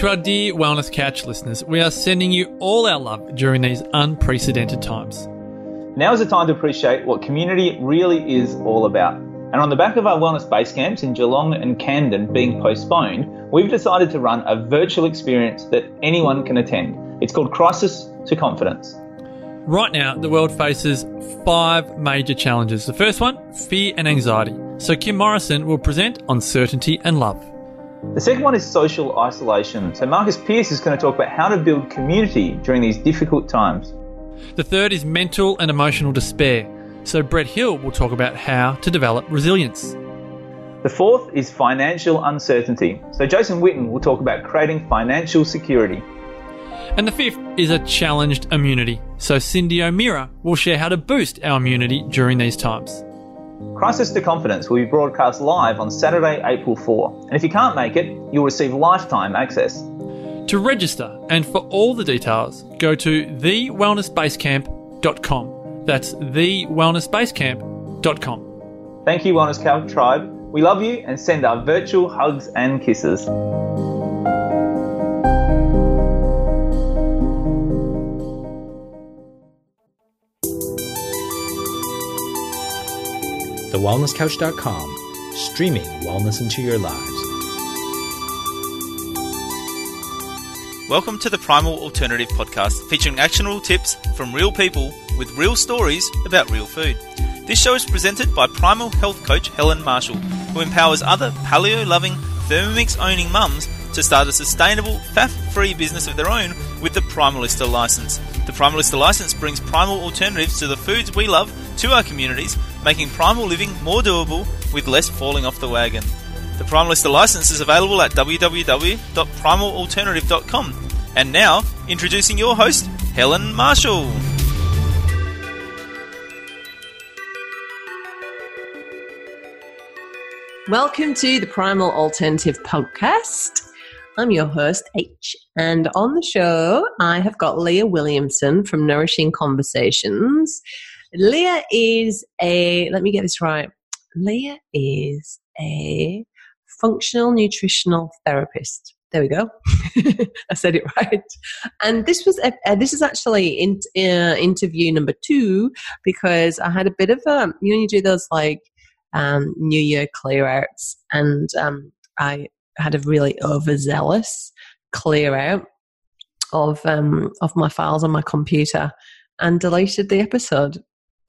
To our dear Wellness Couch listeners, we are sending you all our love during these unprecedented times. Now is the time to appreciate what community really is all about. And on the back of our wellness base camps in Geelong and Camden being postponed, we've decided to run a virtual experience that anyone can attend. It's called Crisis to Confidence. Right now, the world faces five major challenges. The first one, fear and anxiety. So Kim Morrison will present on certainty and love. The second one is social isolation. So Marcus Pierce is going to talk about how to build community during these difficult times. The third is mental and emotional despair. So Brett Hill will talk about how to develop resilience. The fourth is financial uncertainty. So Jason Witten will talk about creating financial security. And the fifth is a challenged immunity. So Cyndi O'Meara will share how to boost our immunity during these times. Crisis to Confidence will be broadcast live on Saturday, April 4. And if you can't make it, you'll receive lifetime access. To register and for all the details, go to thewellnessbasecamp.com. That's thewellnessbasecamp.com. Thank you, Wellness Couch Tribe. We love you and send our virtual hugs and kisses. TheWellnessCouch.com, streaming wellness into your lives. Welcome to the Primal Alternative Podcast, featuring actionable tips from real people with real stories about real food. This show is presented by Primal Health Coach Helen Marshall, who empowers other paleo loving, Thermomix owning mums to start a sustainable, faff free business of their own with the Primalista license. The Primalista license brings primal alternatives to the foods we love to our communities, making primal living more doable with less falling off the wagon. The Primalista license is available at www.primalalternative.com. And now, introducing your host, Helen Marshall. Welcome to the Primal Alternative Podcast. I'm your host, H, and on the show, I have got Leah Williamson from Nourishing Conversations. Leah is a, let me get this right, Leah is a functional nutritional therapist. There we go. I said it right. And this was a, uh, this is actually in, uh, interview number two because I had a bit of a you know you do those like um, New Year clear outs, and um, I had a really overzealous clear out of um, of my files on my computer and deleted the episode.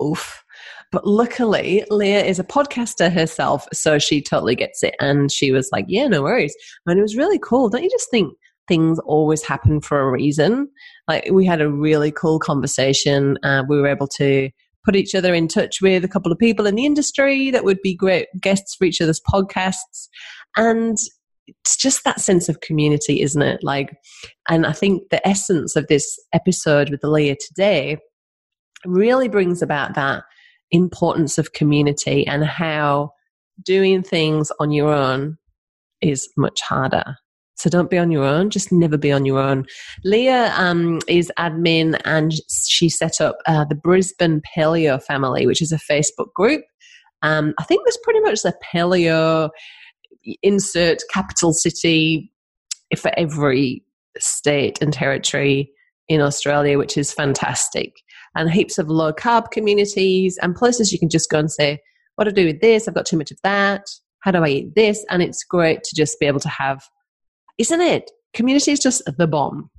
Oof. But luckily, Leah is a podcaster herself, so she totally gets it. And she was like, Yeah, no worries. And it was really cool. Don't you just think things always happen for a reason? Like, we had a really cool conversation. Uh, we were able to put each other in touch with a couple of people in the industry that would be great guests for each other's podcasts. And it's just that sense of community, isn't it? Like, and I think the essence of this episode with Leah today really brings about that importance of community and how doing things on your own is much harder. So don't be on your own. Just never be on your own. Leah um, is admin and she set up uh, the Brisbane Paleo Family, which is a Facebook group. Um, I think there's pretty much the paleo insert capital city for every state and territory in Australia, which is fantastic and heaps of low carb communities and places you can just go and say, What do I do with this? I've got too much of that. How do I eat this? And it's great to just be able to have, isn't it? Community is just the bomb.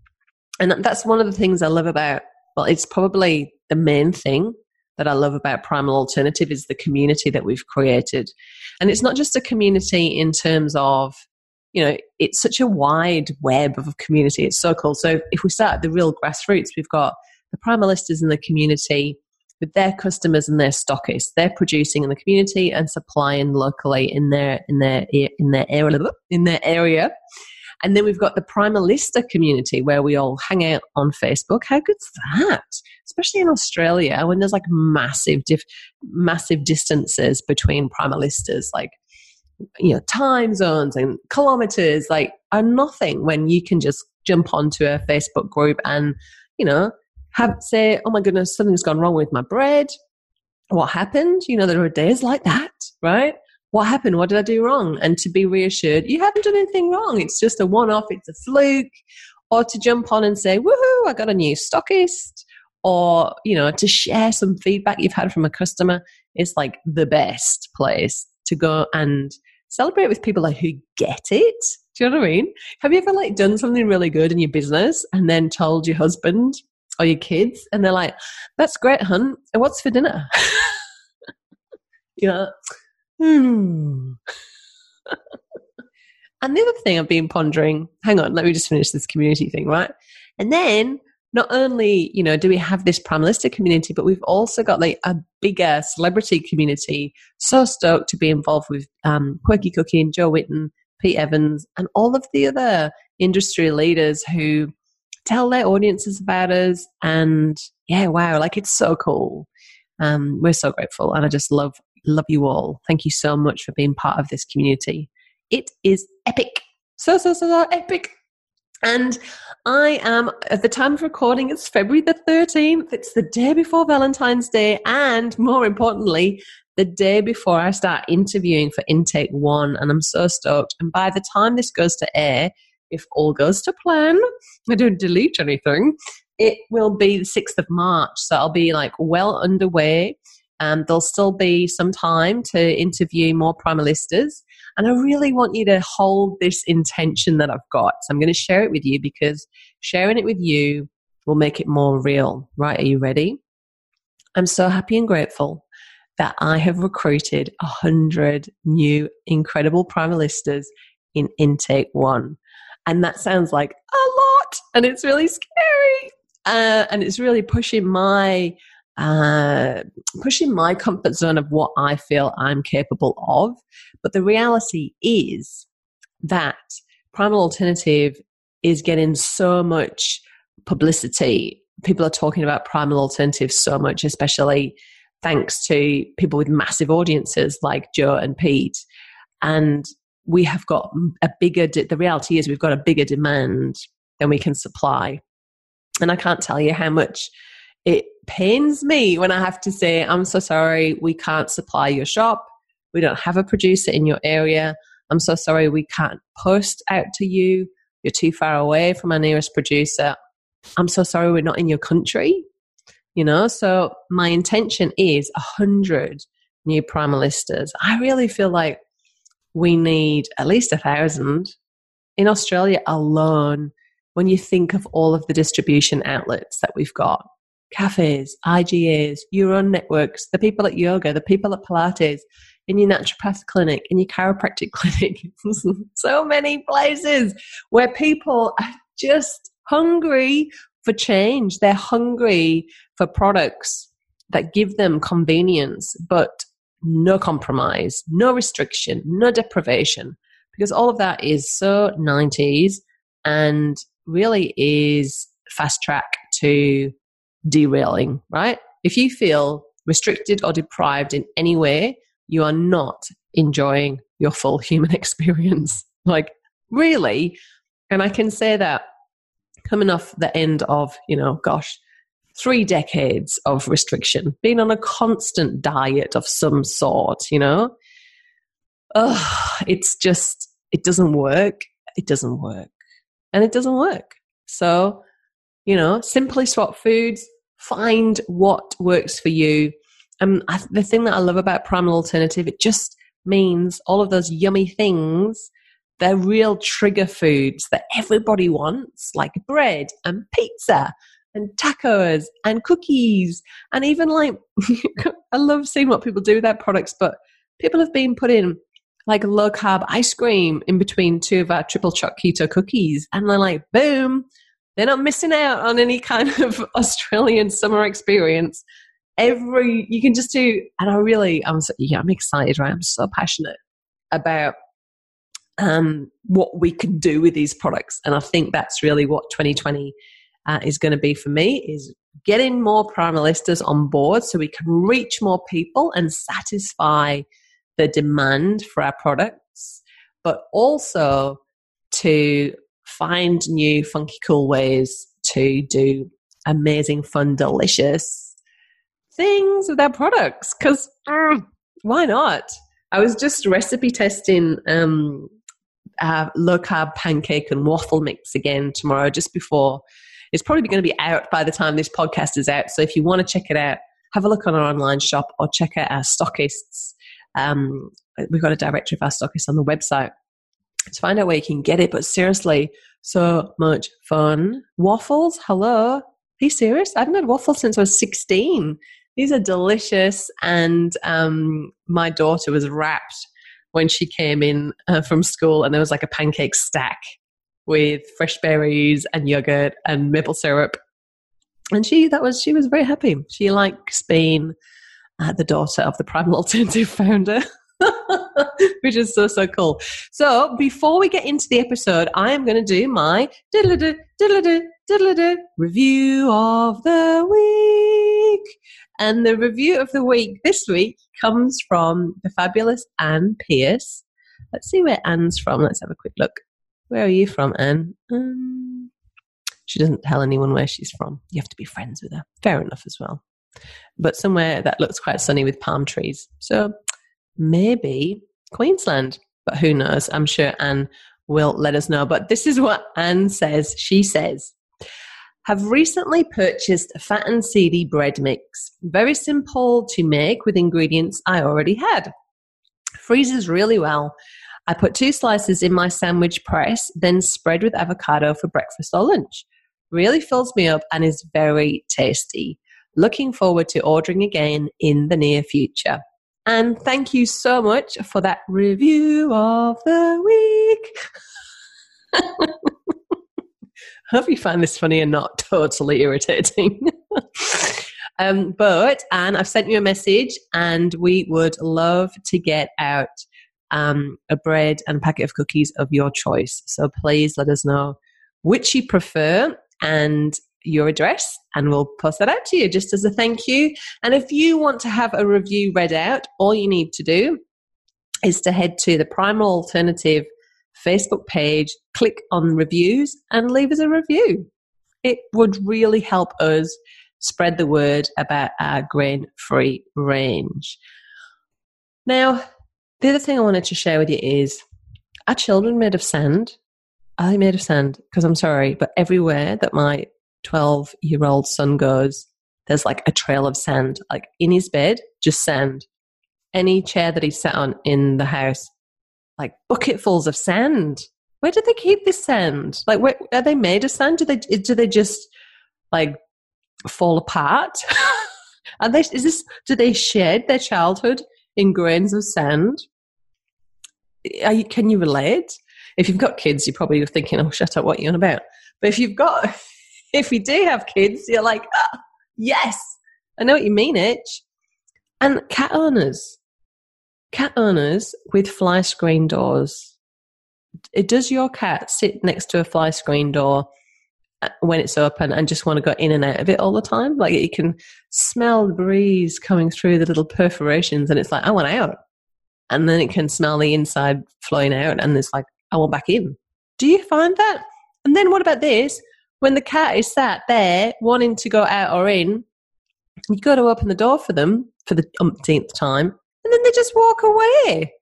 And that's one of the things I love about, well, it's probably the main thing that I love about Primal Alternative is the community that we've created. And it's not just a community in terms of, you know, it's such a wide web of community. It's so cool. So if we start at the real grassroots, we've got the primalistas in the community with their customers and their stockists. They're producing in the community and supplying locally in their in their in their area in their area. And then we've got the Primalista community where we all hang out on Facebook. How good's that? Especially in Australia when there's like massive diff, massive distances between Primalistas, like you know, time zones and kilometers, like are nothing when you can just jump onto a Facebook group and, you know, have say, oh my goodness, something's gone wrong with my bread. What happened? You know, there are days like that, right? What happened? What did I do wrong? And to be reassured, you haven't done anything wrong. It's just a one off, it's a fluke. Or to jump on and say, woohoo, I got a new stockist. Or, you know, to share some feedback you've had from a customer is like the best place to go and celebrate with people like who get it. Do you know what I mean? Have you ever like done something really good in your business and then told your husband or your kids and they're like, that's great, hun. And what's for dinner? you know. and the other thing I've been pondering, hang on, let me just finish this community thing, right? And then not only, you know, do we have this Primalista community, but we've also got like a bigger celebrity community. So stoked to be involved with um, Quirky Cooking, Jo Whitton, Pete Evans, and all of the other industry leaders who tell their audiences about us. And yeah, wow, like it's so cool. Um, we're so grateful, and I just love love you all. Thank you so much for being part of this community. It is epic, so so so, so epic. And I am, at the time of recording, it's February the 13th. It's the day before Valentine's Day. And more importantly, the day before I start interviewing for Intake One. And I'm so stoked. And by the time this goes to air, if all goes to plan, I don't delete anything, it will be the 6th of March. So I'll be like well underway. Um, there'll still be some time to interview more primalistas. And I really want you to hold this intention that I've got. So I'm going to share it with you because sharing it with you will make it more real. Right? Are you ready? I'm so happy and grateful that I have recruited a hundred new incredible primalistas in intake one. And that sounds like a lot, and it's really scary. Uh, and it's really pushing my uh, pushing my comfort zone of what I feel I'm capable of. But the reality is that Primal Alternative is getting so much publicity. People are talking about Primal Alternative so much, especially thanks to people with massive audiences like Jo and Pete. And we have got a bigger, de- the reality is we've got a bigger demand than we can supply. And I can't tell you how much it pains me when I have to say, I'm so sorry, we can't supply your shop. We don't have a producer in your area. I'm so sorry, we can't post out to you. You're too far away from our nearest producer. I'm so sorry, we're not in your country. You know, so my intention is a hundred new primalistas. I really feel like we need at least a thousand in Australia alone. When you think of all of the distribution outlets that we've got, cafes, IGAs, your own networks, the people at yoga, the people at Pilates, in your naturopath clinic, in your chiropractic clinic. so many places where people are just hungry for change. They're hungry for products that give them convenience, but no compromise, no restriction, no deprivation, because all of that is so 90s and really is fast track to derailing, right? If you feel restricted or deprived in any way, you are not enjoying your full human experience. like, really? And I can say that coming off the end of, you know, gosh, three decades of restriction, being on a constant diet of some sort, you know, oh, it's just, it doesn't work. It doesn't work. And it doesn't work. So, you know, simply swap foods, find what works for you. And um, the thing that I love about Primal Alternative, it just means all of those yummy things, they're real trigger foods that everybody wants, like bread and pizza and tacos and cookies. And even like, I love seeing what people do with their products, but people have been putting like low carb ice cream in between two of our triple choc keto cookies. And they're like, boom, they're not missing out on any kind of Australian summer experience. Every you can just do, and I really, I'm so, yeah, I'm excited, right? I'm so passionate about um, what we can do with these products, and I think that's really what 2020 uh, is going to be for me is getting more primalistas on board so we can reach more people and satisfy the demand for our products, but also to find new, funky, cool ways to do amazing, fun, delicious things with our products. Because mm, why not? I was just recipe testing um, uh, low carb pancake and waffle mix again tomorrow, just before. It's probably going to be out by the time this podcast is out. So if you want to check it out, have a look on our online shop or check out our stockists. Um, we've got a directory of our stockists on the website to find out where you can get it. But seriously, so much fun. Waffles, hello. Are you serious? I haven't had waffles since I was 16. These are delicious. And um, my daughter was rapt when she came in uh, from school, and there was like a pancake stack with fresh berries and yogurt and maple syrup. And she that was she was very happy. She likes being uh, the daughter of the Primal Alternative founder. which is so so cool. So before we get into the episode, I am going to do my review of the week. And the review of the week this week comes from the fabulous Anne Pierce. Let's see where Anne's from. Let's have a quick look. Where are you from, Anne? Um, she doesn't tell anyone where she's from. You have to be friends with her. Fair enough as well. But somewhere that looks quite sunny with palm trees. So maybe Queensland. But who knows? I'm sure Anne will let us know. But this is what Anne says. She says, have recently purchased a fat and seedy bread mix. Very simple to make with ingredients I already had. Freezes really well. I put two slices in my sandwich press, then spread with avocado for breakfast or lunch. Really fills me up and is very tasty. Looking forward to ordering again in the near future. And thank you so much for that review of the week. hope you find this funny and not totally irritating. um, but, Anne, I've sent you a message and we would love to get out um, a bread and a packet of cookies of your choice. So please let us know which you prefer and your address and we'll post that out to you just as a thank you. And if you want to have a review read out, all you need to do is to head to the Primal Alternative Facebook page, click on reviews, and leave us a review. It would really help us spread the word about our grain free range. Now, the other thing I wanted to share with you is are children made of sand? Are they made of sand? Because I'm sorry, but everywhere that my 12 year old son goes, there's like a trail of sand, like in his bed, just sand. Any chair that he sat on in the house, like bucketfuls of sand. Where do they keep this sand? Like, where, are they made of sand? Do they do they just like fall apart? are they? Is this? Do they shed their childhood in grains of sand? You, can you relate? If you've got kids, you're probably thinking, "Oh, shut up! What are you on about?" But if you've got, if you do have kids, you're like, ah, "Yes, I know what you mean, Itch." And cat owners, cat owners with fly screen doors. Does your cat sit next to a fly screen door uh, when it's open and just want to go in and out of it all the time? Like you can smell the breeze coming through the little perforations, and it's like, I want out. And then it can smell the inside flowing out, and it's like, I want back in. Do you find that? And then what about this? When the cat is sat there wanting to go out or in, you got to open the door for them for the umpteenth time, and then they just walk away.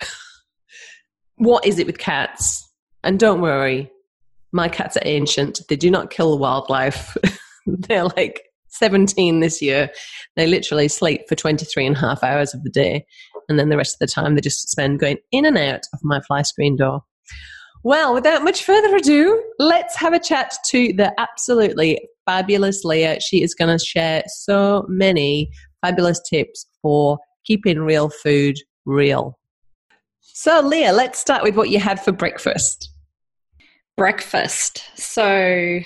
what is it with cats? And don't worry, my cats are ancient. They do not kill wildlife. They're like 17 this year. They literally sleep for 23 and a half hours of the day. And then the rest of the time they just spend going in and out of my fly screen door. Well, without much further ado, let's have a chat to the absolutely fabulous Leah. She is going to share so many fabulous tips for keeping real food real. So, Leah, let's start with what you had for breakfast. Breakfast. So,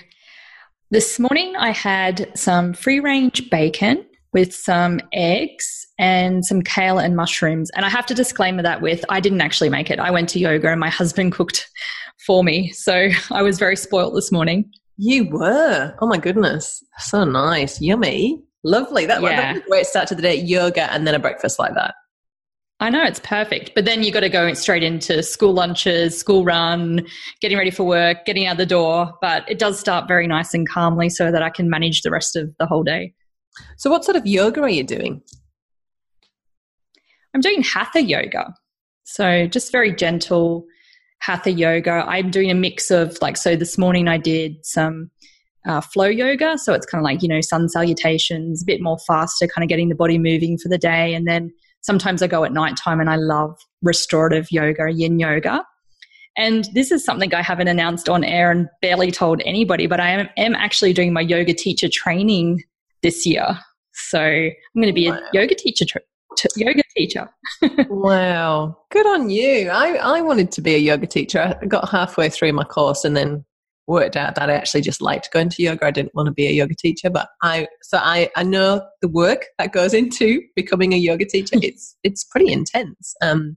this morning I had some free range bacon with some eggs and some kale and mushrooms. And I have to disclaimer that with I didn't actually make it. I went to yoga and my husband cooked for me. So I was very spoilt this morning. You were. Oh my goodness. So nice. Yummy. Lovely. That, yeah. a great start to the day. Yoga and then a breakfast like that. I know it's perfect, but then you got to go straight into school lunches, school run, getting ready for work, getting out the door. But it does start very nice and calmly so that I can manage the rest of the whole day. So, what sort of yoga are you doing? I'm doing hatha yoga. So just very gentle hatha yoga. I'm doing a mix of like, so this morning I did some uh, flow yoga. So it's kind of like, you know, sun salutations, a bit more faster, kind of getting the body moving for the day. And then sometimes I go at nighttime and I love restorative yoga, yin yoga. And this is something I haven't announced on air and barely told anybody, but I am, am actually doing my yoga teacher training this year. So I'm going to be a yoga teacher, t- yoga teacher. wow, good on you! I I wanted to be a yoga teacher. I got halfway through my course and then worked out that I actually just liked going to yoga. I didn't want to be a yoga teacher, but I so I I know the work that goes into becoming a yoga teacher. it's it's pretty intense. Um,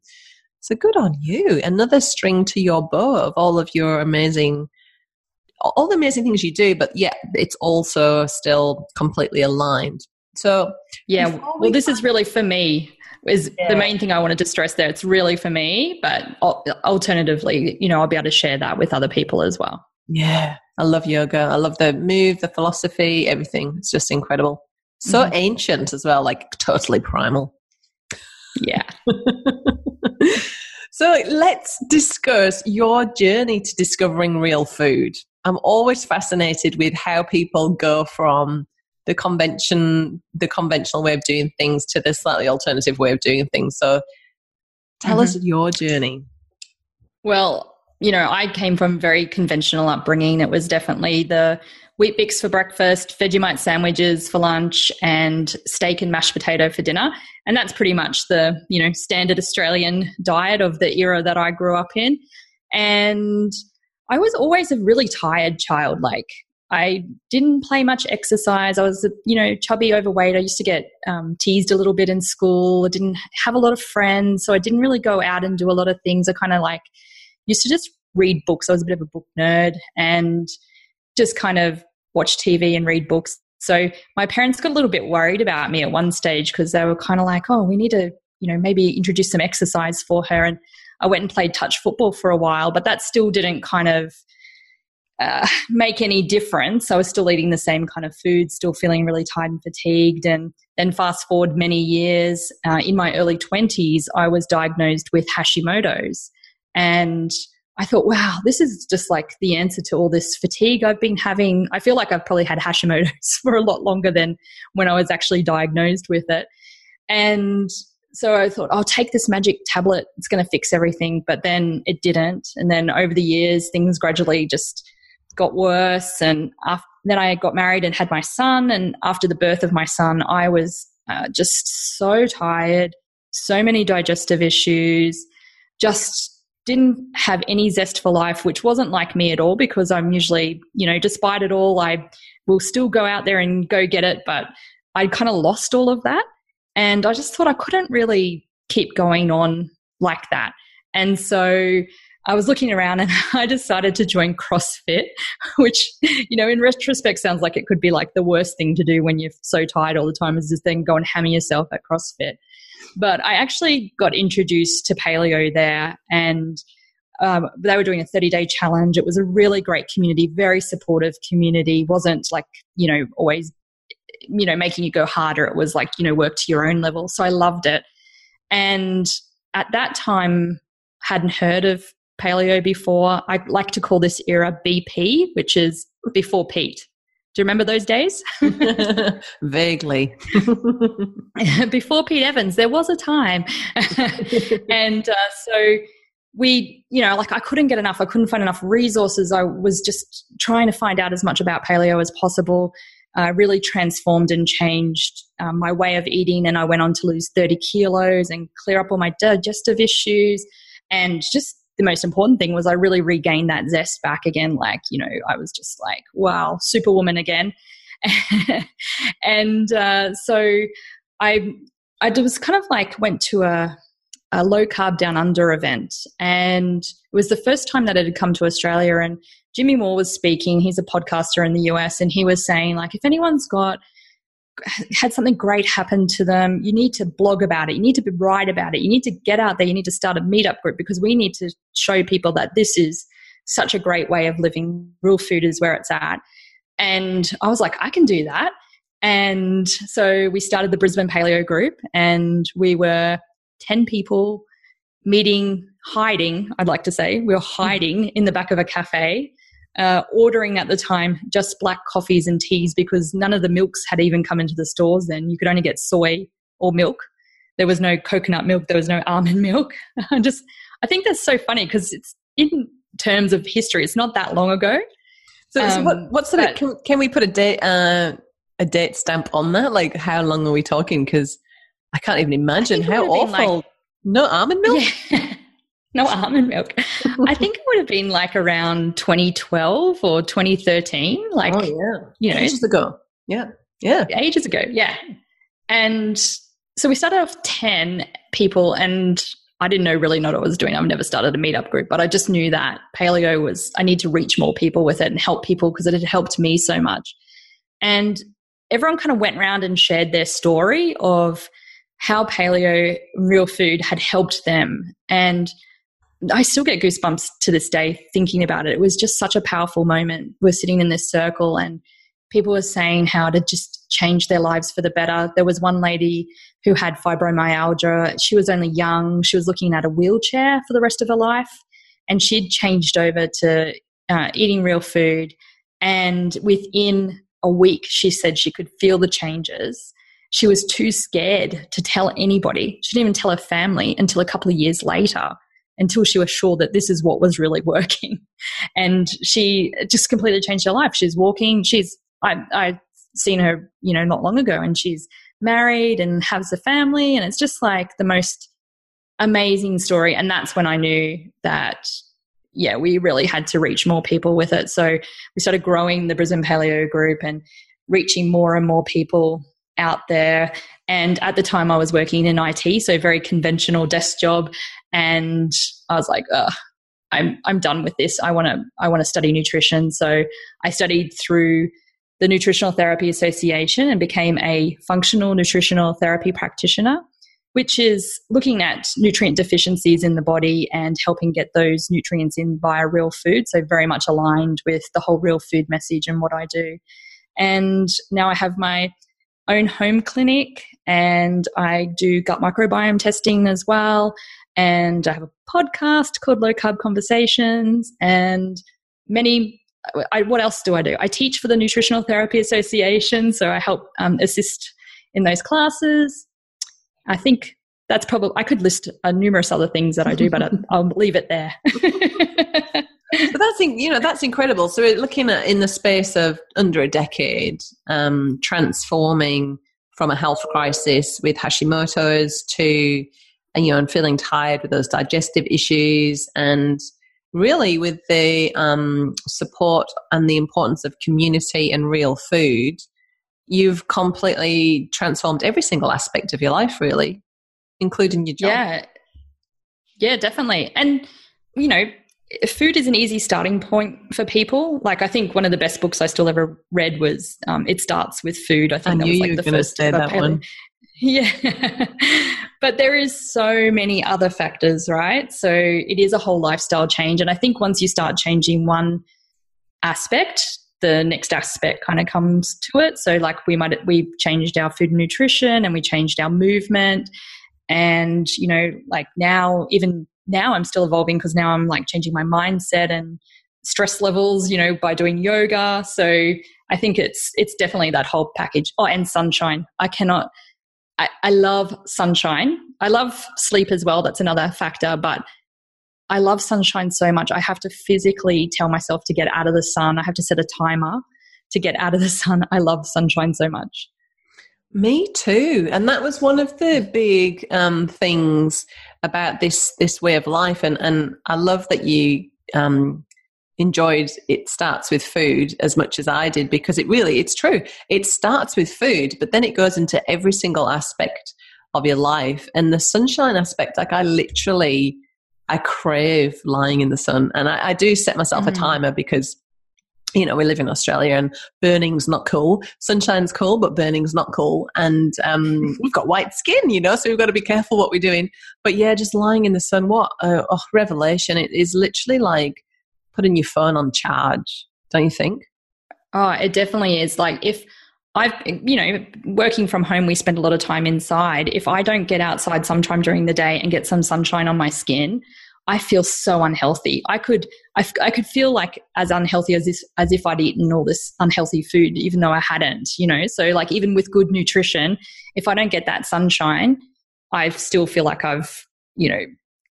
so good on you. Another string to your bow of all of your amazing all the amazing things you do, but yeah, it's also still completely aligned. So yeah, we well, this is really for me. Is yeah. the main thing I wanted to stress there. It's really for me, but alternatively, you know, I'll be able to share that with other people as well. Yeah, I love yoga. I love the move, the philosophy, everything. It's just incredible. So mm-hmm. ancient as well, like totally primal. Yeah. so let's discuss your journey to discovering real food. I'm always fascinated with how people go from the convention, the conventional way of doing things to the slightly alternative way of doing things. So tell mm-hmm. us your journey. Well, you know, I came from very conventional upbringing. It was definitely the Weet-Bix for breakfast, Vegemite sandwiches for lunch, and steak and mashed potato for dinner. And that's pretty much the, you know, standard Australian diet of the era that I grew up in. And I was always a really tired child. Like I didn't play much exercise. I was, you know, chubby, overweight. I used to get um, teased a little bit in school. I didn't have a lot of friends, so I didn't really go out and do a lot of things. I kind of like used to just read books. I was a bit of a book nerd and just kind of watch TV and read books. So my parents got a little bit worried about me at one stage because they were kind of like, "Oh, we need to, you know, maybe introduce some exercise for her." And I went and played touch football for a while, but that still didn't kind of uh, make any difference. I was still eating the same kind of food, still feeling really tired and fatigued. And then fast forward many years, uh, in my early 20s, I was diagnosed with Hashimoto's. And I thought, wow, this is just like the answer to all this fatigue I've been having. I feel like I've probably had Hashimoto's for a lot longer than when I was actually diagnosed with it. And so I thought, I'll take this magic tablet. It's going to fix everything. But then it didn't. And then over the years, things gradually just got worse. And after, then I got married and had my son. And after the birth of my son, I was uh, just so tired, so many digestive issues, just didn't have any zest for life, which wasn't like me at all because I'm usually, you know, despite it all, I will still go out there and go get it. But I kind of lost all of that. And I just thought I couldn't really keep going on like that. And so I was looking around and I decided to join CrossFit, which, you know, in retrospect sounds like it could be like the worst thing to do when you're so tired all the time is just then go and hammer yourself at CrossFit. But I actually got introduced to paleo there and um, they were doing a 30 day challenge. It was a really great community, very supportive community. wasn't like, you know, always, you know, making you go harder. It was like, you know, work to your own level. So I loved it. And at that time, hadn't heard of paleo before. I like to call this era BP, which is before Pete. Do you remember those days? Vaguely. before Pete Evans, there was a time. and uh, so we, you know, like I couldn't get enough. I couldn't find enough resources. I was just trying to find out as much about paleo as possible. Uh, really transformed and changed um, my way of eating. And I went on to lose 30 kilos and clear up all my digestive issues and just the most important thing was I really regained that zest back again. Like, you know, I was just like, wow, superwoman again. and uh, so I, I was kind of like went to a, a low carb down under event, and it was the first time that it had come to Australia. And Jimmy Moore was speaking. He's a podcaster in the US, and he was saying like, if anyone's got had something great happen to them, you need to blog about it. You need to write about it. You need to get out there. You need to start a meetup group because we need to show people that this is such a great way of living. Real food is where it's at. And I was like, I can do that. And so we started the Brisbane Paleo group and we were 10 people meeting, hiding, I'd like to say. We were hiding in the back of a cafe, uh, ordering at the time just black coffees and teas because none of the milks had even come into the stores then. You could only get soy or milk. There was no coconut milk, there was no almond milk. I just, I think that's so funny because it's in terms of history, it's not that long ago. So, so what, Um, what's the but- can, can we put a date uh, a date stamp on that? Like, how long are we talking? Because I can't even imagine how awful. like- no almond milk. Yeah. no almond milk. I think it would have been like around 2012 or 2013, like, oh yeah, you know, ages ago. Yeah, yeah. ages ago. Yeah. And so we started off 10 people, and I didn't know really not what I was doing. I've never started a meetup group, but I just knew that paleo was, I need to reach more people with it and help people because it had helped me so much. And everyone kind of went around and shared their story of how paleo real food had helped them. And I still get goosebumps to this day thinking about it. It was just such a powerful moment. We're sitting in this circle and people were saying how to just change their lives for the better. There was one lady who had fibromyalgia. She was only young. She was looking at a wheelchair for the rest of her life. And she'd changed over to uh, eating real food. And within a week, she said she could feel the changes. She was too scared to tell anybody. She didn't even tell her family until a couple of years later, until she was sure that this is what was really working. And she just completely changed her life. She's walking. She's I I seen her, you know, not long ago, and she's married and has a family, and it's just like the most amazing story. And that's when I knew that, yeah, we really had to reach more people with it. So we started growing the Brisbane Paleo group and reaching more and more people out there. And at the time, I was working in IT, so very conventional desk job, and I was like, Ugh, I'm I'm done with this. I want to I want to study nutrition. So I studied through the Nutritional Therapy Association and became a functional nutritional therapy practitioner, which is looking at nutrient deficiencies in the body and helping get those nutrients in via real food. So, very much aligned with the whole real food message and what I do. And now I have my own home clinic and I do gut microbiome testing as well. And I have a podcast called Low Carb Conversations and many I, what else do I do? I teach for the Nutritional Therapy Association, so I help um, assist in those classes. I think that's probably I could list uh, numerous other things that I do, but I, I'll leave it there. But that's you know that's incredible. So we're looking at in the space of under a decade, um, transforming from a health crisis with Hashimoto's to you know and feeling tired with those digestive issues and really with the um, support and the importance of community and real food, you've completely transformed every single aspect of your life, really, including your job. yeah, yeah, definitely. And you know, food is an easy starting point for people. Like I think one of the best books I still ever read was um, "It Starts with Food." I think I that knew was like you were the first that paleo- one. Yeah. but there is so many other factors, right? So it is a whole lifestyle change. And I think once you start changing one aspect, the next aspect kind of comes to it. So like we might we changed our food and nutrition and we changed our movement. And, you know, like now, even now I'm still evolving because now I'm like changing my mindset and stress levels, you know, by doing yoga. So I think it's it's definitely that whole package. Oh, and sunshine. I cannot I, I love sunshine. I love sleep as well. That's another factor, but I love sunshine so much. I have to physically tell myself to get out of the sun. I have to set a timer to get out of the sun. I love sunshine so much. Me too, and that was one of the big um, things about this this way of life, and and I love that you um, enjoyed it starts with food as much as I did because it really it's true. It starts with food, but then it goes into every single aspect of your life, and the sunshine aspect. Like I literally, I crave lying in the sun, and I, I do set myself a Mhm. timer because you know, we live in Australia and burning's not cool. Sunshine's cool, but burning's not cool. And um, we've got white skin, you know, so we've got to be careful what we're doing. But yeah, just lying in the sun, what a oh, revelation. It is literally like putting your phone on charge, don't you think? Oh, it definitely is. Like if I've, you know, working from home, we spend a lot of time inside. If I don't get outside sometime during the day and get some sunshine on my skin, I feel so unhealthy. I could, I, I could feel like as unhealthy as this, as if I'd eaten all this unhealthy food, even though I hadn't, you know? So like even with good nutrition, if I don't get that sunshine, I still feel like I've, you know,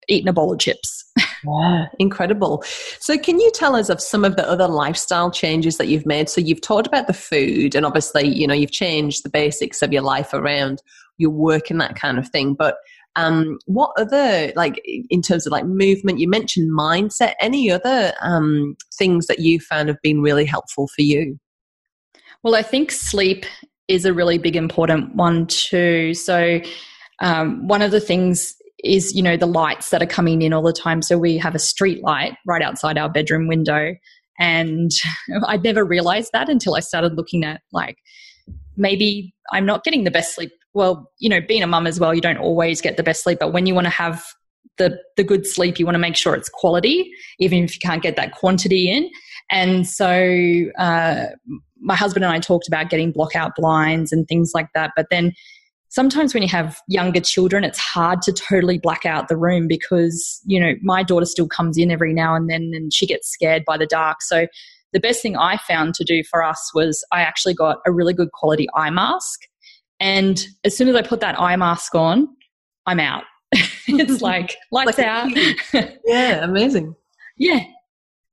eaten a bowl of chips. Yeah, incredible. So, can you tell us of some of the other lifestyle changes that you've made? So, you've talked about the food, and obviously, you know, you've changed the basics of your life around your work and that kind of thing. But um, what other, like, in terms of like movement, you mentioned mindset. Any other um, things that you found have been really helpful for you? Well, I think sleep is a really big important one too. So, um, one of the things is you know the lights that are coming in all the time. So we have a street light right outside our bedroom window. And i'd never realized that until i started looking at like maybe i'm not getting the best sleep. Well you know being a mum as well you don't always get the best sleep. But when you want to have the the good sleep you want to make sure it's quality even if you can't get that quantity in. And so uh, my husband and i talked about getting block out blinds and things like that. But then sometimes when you have younger children, it's hard to totally black out the room because, you know, my daughter still comes in every now and then and she gets scared by the dark. So the best thing I found to do for us was I actually got a really good quality eye mask. And as soon as I put that eye mask on, I'm out. it's like lights like out. yeah, amazing. Yeah,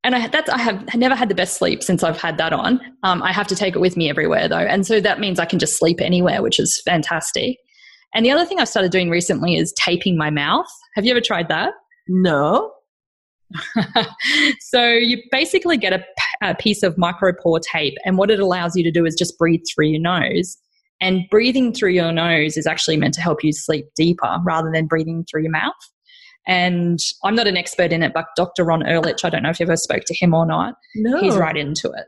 and I, that's, I have never had the best sleep since I've had that on. Um, I have to take it with me everywhere though. And so that means I can just sleep anywhere, which is fantastic. And the other thing I've started doing recently is taping my mouth. Have you ever tried that? No. so you basically get a, a piece of micropore tape, and what it allows you to do is just breathe through your nose. And breathing through your nose is actually meant to help you sleep deeper rather than breathing through your mouth. And I'm not an expert in it, but Dr. Ron Ehrlich, I don't know if you ever spoke to him or not. No. He's right into it.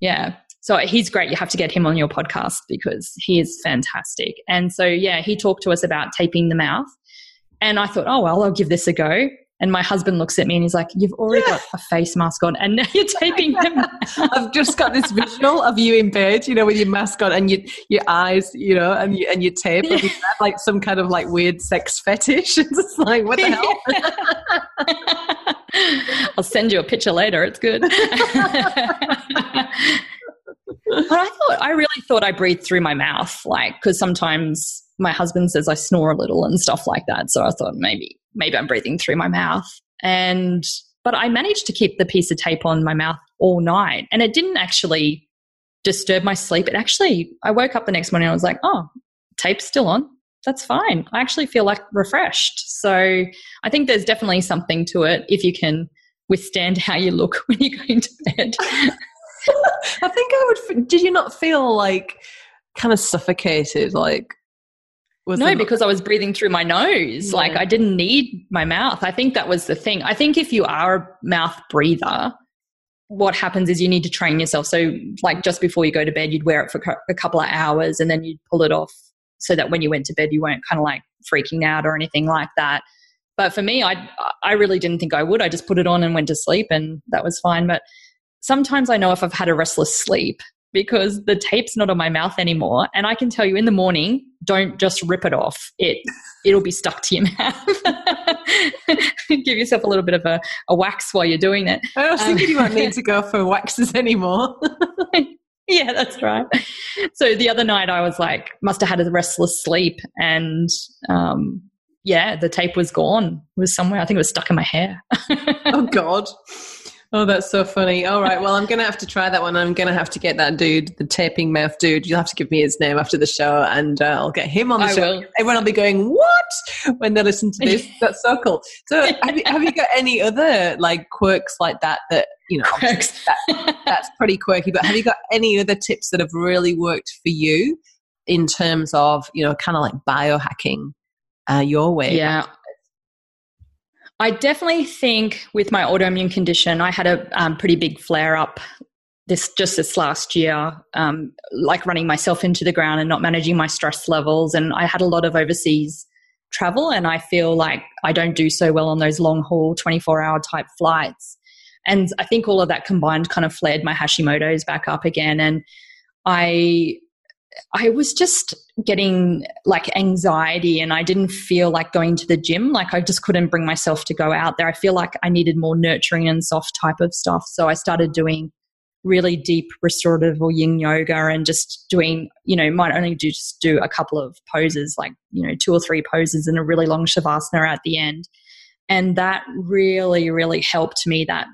Yeah. So he's great. You have to get him on your podcast because he is fantastic. And so, yeah, he talked to us about taping the mouth. And I thought, oh, well, I'll give this a go. And my husband looks at me and he's like, You've already yeah. got a face mask on and now you're taping them. I've just got this visual of you in bed, you know, with your mask on and your, your eyes, you know, and, you, and your tape. Yeah. You like some kind of like weird sex fetish. It's just like, what the hell? I'll send you a picture later. It's good. but I thought, I really thought I breathed through my mouth, like, because sometimes my husband says I snore a little and stuff like that. So I thought maybe maybe I'm breathing through my mouth. And but I managed to keep the piece of tape on my mouth all night, and it didn't actually disturb my sleep. It actually, I woke up the next morning and I was like, oh, tape's still on. That's fine. I actually feel like refreshed. So I think there's definitely something to it if you can withstand how you look when you're going to bed. I think I would. Did you not feel like kind of suffocated? Like was no, because I was breathing through my nose. Yeah. Like I didn't need my mouth. I think that was the thing. I think if you are a mouth breather, what happens is you need to train yourself. So, like just before you go to bed, you'd wear it for a couple of hours and then you'd pull it off so that when you went to bed, you weren't kind of like freaking out or anything like that. But for me, I I really didn't think I would. I just put it on and went to sleep, and that was fine. But sometimes I know if I've had a restless sleep because the tape's not on my mouth anymore. And I can tell you in the morning, don't just rip it off. It it'll be stuck to your mouth. Give yourself a little bit of a, a wax while you're doing it. I was thinking um, you won't need to go for waxes anymore. yeah, that's right. So the other night I was like, must have had a restless sleep and um, yeah, the tape was gone. It was somewhere. I think it was stuck in my hair. oh God. Oh, that's so funny. All right. Well, I'm going to have to try that one. I'm going to have to get that dude, the taping mouth dude. You'll have to give me his name after the show and uh, I'll get him on the I show. Will. Everyone will be going, what? When they listen to this. that's so cool. So have you, have you got any other like quirks like that that, you know, that, that's pretty quirky, but have you got any other tips that have really worked for you in terms of, you know, kind of like biohacking uh, your way? Yeah. I definitely think with my autoimmune condition, I had a um, pretty big flare up this just this last year, um, like running myself into the ground and not managing my stress levels. And I had a lot of overseas travel, and I feel like I don't do so well on those long haul, 24 hour type flights. And I think all of that combined kind of flared my Hashimoto's back up again. And I I was just getting like anxiety and I didn't feel like going to the gym. Like I just couldn't bring myself to go out there. I feel like I needed more nurturing and soft type of stuff. So I started doing really deep restorative or yin yoga and just doing, you know, might only do just do a couple of poses, like, you know, two or three poses and a really long shavasana at the end. And that really, really helped me that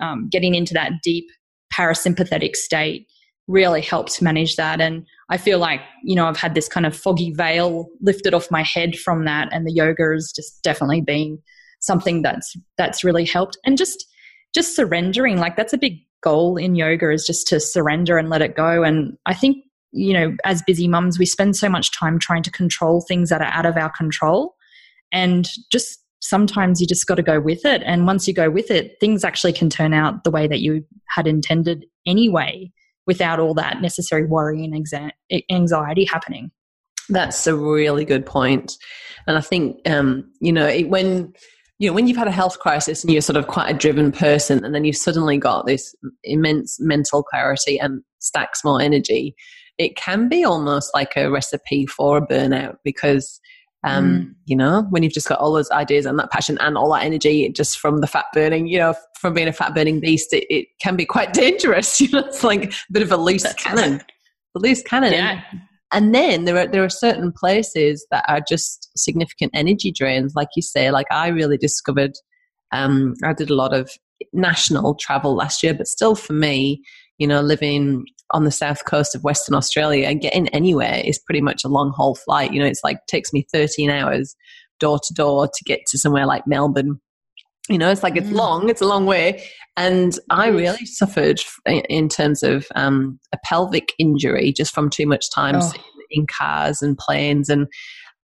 um, getting into that deep parasympathetic state really helped manage that. And I feel like, you know, I've had this kind of foggy veil lifted off my head from that. And the yoga has just definitely been something that's that's really helped. And just just surrendering, like that's a big goal in yoga is just to surrender and let it go. And I think, you know, as busy mums, we spend so much time trying to control things that are out of our control. And just sometimes you just got to go with it. And once you go with it, things actually can turn out the way that you had intended anyway, without all that necessary worry and anxiety happening. That's a really good point. And I think, um, you know, it, when you know when you've had a health crisis and you're sort of quite a driven person and then you've suddenly got this immense mental clarity and stacks more energy it can be almost like a recipe for a burnout because um, mm. you know when you've just got all those ideas and that passion and all that energy just from the fat burning you know from being a fat burning beast it, it can be quite dangerous you know it's like a bit of a loose That's cannon right. a loose cannon yeah. And then there are there are certain places that are just significant energy drains, like you say. Like I really discovered, um, I did a lot of national travel last year, but still for me, you know, living on the south coast of Western Australia and getting anywhere is pretty much a long haul flight. You know, it's like takes me 13 hours door to door to get to somewhere like Melbourne. You know, it's like it's mm. long, it's a long way. And I really suffered in terms of um, a pelvic injury just from too much time oh. in cars and planes. And,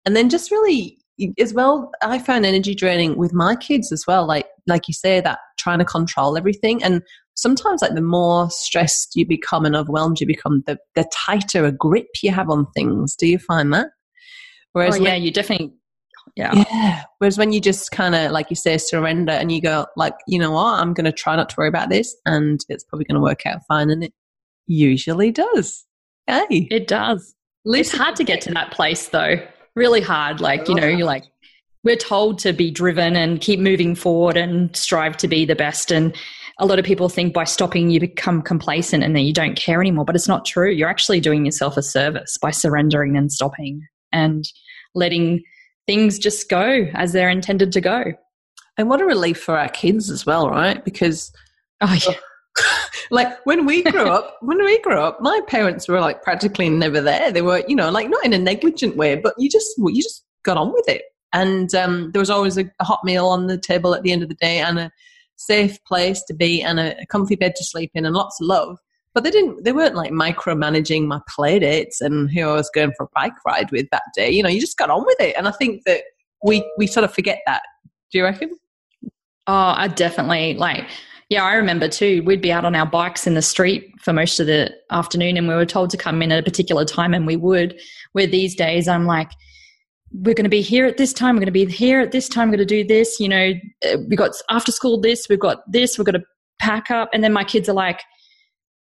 and then just really, as well, I found energy draining with my kids as well. Like, like you say, that trying to control everything. And sometimes like the more stressed you become and overwhelmed you become, the, the tighter a grip you have on things. Do you find that? Whereas oh, yeah, when, you definitely yeah. Yeah. Whereas when you just kind of, like you say, surrender and you go, like, you know what, I'm going to try not to worry about this and it's probably going to work out fine. And it usually does. Hey. It does. It's hard to get to that place though. Really hard. Like, you know, you're like, we're told to be driven and keep moving forward and strive to be the best. And a lot of people think by stopping you become complacent and then you don't care anymore. But it's not true. You're actually doing yourself a service by surrendering and stopping and letting things just go as they're intended to go. And what a relief for our kids as well, right? Because oh, yeah. like when we grew up, when we grew up, my parents were like practically never there. They were, you know, like not in a negligent way, but you just you just got on with it. And um, there was always a, a, hot meal on the table at the end of the day, and a safe place to be, and a, comfy bed to sleep in, and lots of love but they didn't they weren't like micromanaging my play dates and who I was going for a bike ride with that day. You know, you just got on with it. And I think that we we sort of forget that. Do you reckon? Oh, I definitely like yeah, I remember too. We'd be out on our bikes in the street for most of the afternoon and we were told to come in at a particular time and we would. Where these days I'm like, we're going to be here at this time, we're going to be here at this time, we're going to do this, you know, uh, we got after school this, we've got this, we've got to pack up. And then my kids are like,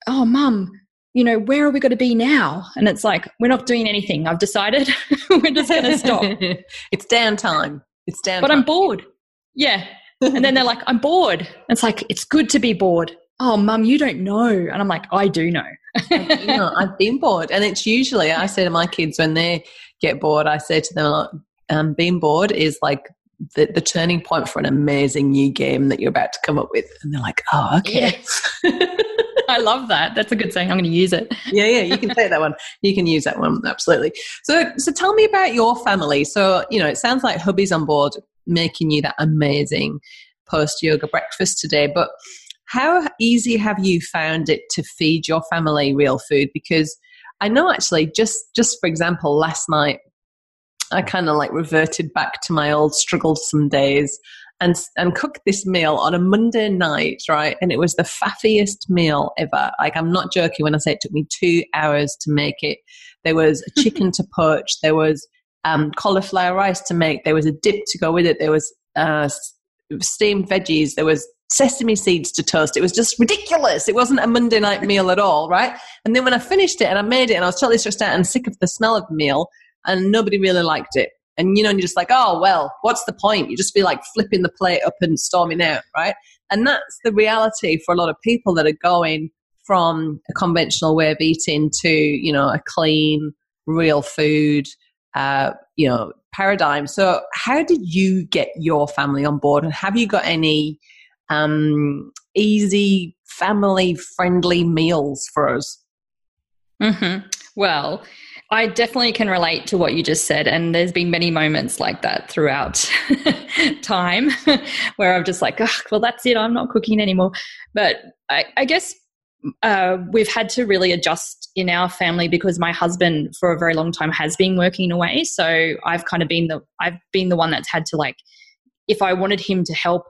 oh, mum, you know, where are we going to be now? And it's like, we're not doing anything. I've decided we're just going to stop. it's downtime. It's downtime. But I'm bored. Yeah. and then they're like, I'm bored. it's like, it's good to be bored. Oh, mum, you don't know. And I'm like, I do know. you know. I've been bored. And it's usually, I say to my kids when they get bored, I say to them, um, being bored is like the, the turning point for an amazing new game that you're about to come up with. And they're like, oh, okay. Yeah. I love that. That's a good saying. I'm going to use it. yeah, yeah, you can say that one. You can use that one absolutely. So, so tell me about your family. So, you know, it sounds like hubby's on board making you that amazing post yoga breakfast today, but how easy have you found it to feed your family real food? Because I know actually, just just for example, last night I kind of like reverted back to my old strugglesome days and and cooked this meal on a Monday night, right? And it was the faffiest meal ever. Like I'm not joking when I say it took me two hours to make it. There was a chicken to poach. There was um, cauliflower rice to make. There was a dip to go with it. There was uh, steamed veggies. There was sesame seeds to toast. It was just ridiculous. It wasn't a Monday night meal at all, right? And then when I finished it and I made it and I was totally stressed out and sick of the smell of the meal and nobody really liked it. And you know, and you're just like, oh well, what's the point? You just feel like flipping the plate up and storming out, right? And that's the reality for a lot of people that are going from a conventional way of eating to, you know, a clean, real food, uh, you know, paradigm. So how did you get your family on board and have you got any um, easy family friendly meals for us? Mm-hmm. Well, I definitely can relate to what you just said. And there's been many moments like that throughout time where I'm just like, oh, well, that's it. I'm not cooking anymore. But I, I guess uh, we've had to really adjust in our family because my husband for a very long time has been working away. So I've kind of been the I've been the one that's had to like if I wanted him to help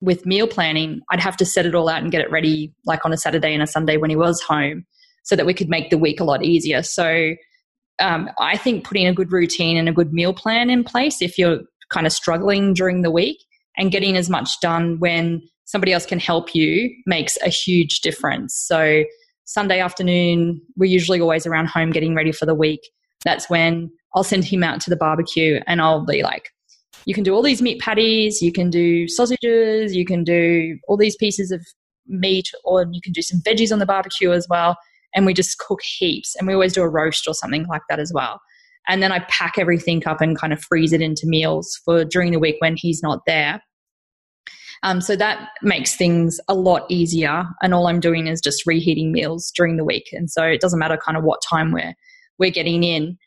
with meal planning, I'd have to set it all out and get it ready like on a Saturday and a Sunday when he was home so that we could make the week a lot easier. So um, I think putting a good routine and a good meal plan in place if you're kind of struggling during the week and getting as much done when somebody else can help you makes a huge difference. So Sunday afternoon, we're usually always around home getting ready for the week. That's when I'll send him out to the barbecue and I'll be like, you can do all these meat patties, you can do sausages, you can do all these pieces of meat, or you can do some veggies on the barbecue as well and we just cook heaps. And we always do a roast or something like that as well. And then I pack everything up and kind of freeze it into meals for during the week when he's not there. Um, so that makes things a lot easier. And all I'm doing is just reheating meals during the week. And so it doesn't matter kind of what time we're, we're getting in.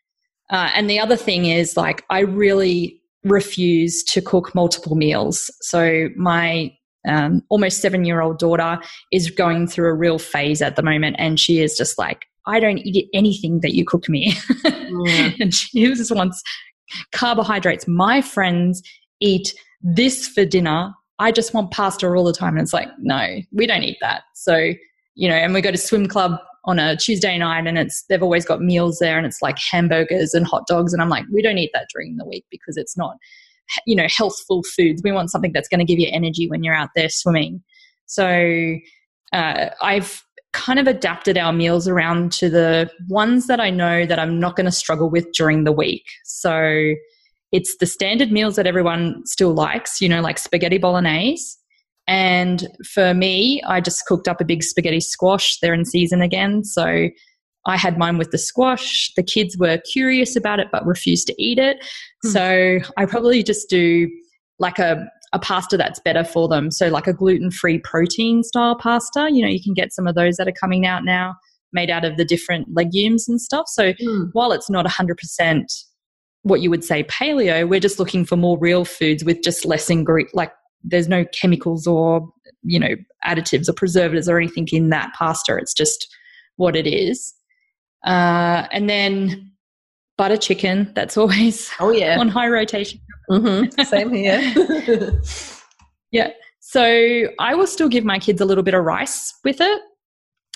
Uh, and the other thing is like, I really refuse to cook multiple meals. So my um, almost seven year old daughter is going through a real phase at the moment, and she is just like, I don't eat anything that you cook me. Mm. and she just wants carbohydrates. My friends eat this for dinner. I just want pasta all the time. And it's like, no, we don't eat that. So, you know, and we go to swim club on a Tuesday night and it's they've always got meals there and it's like hamburgers and hot dogs and I'm like we don't eat that during the week because it's not you know, healthful foods. We want something that's going to give you energy when you're out there swimming. So uh, I've kind of adapted our meals around to the ones that I know that I'm not going to struggle with during the week. So it's the standard meals that everyone still likes, you know, like spaghetti bolognese. And for me, I just cooked up a big spaghetti squash. They're in season again. So I had mine with the squash. The kids were curious about it but refused to eat it. Mm. So I probably just do like a, a pasta that's better for them. So, like a gluten free protein style pasta. You know, you can get some of those that are coming out now made out of the different legumes and stuff. So, mm. while it's not 100% what you would say paleo, we're just looking for more real foods with just less ingredient, like there's no chemicals or, you know, additives or preservatives or anything in that pasta. It's just what it is. Uh, and then butter chicken. That's always oh yeah on high rotation. Mm-hmm. Same here. yeah. So I will still give my kids a little bit of rice with it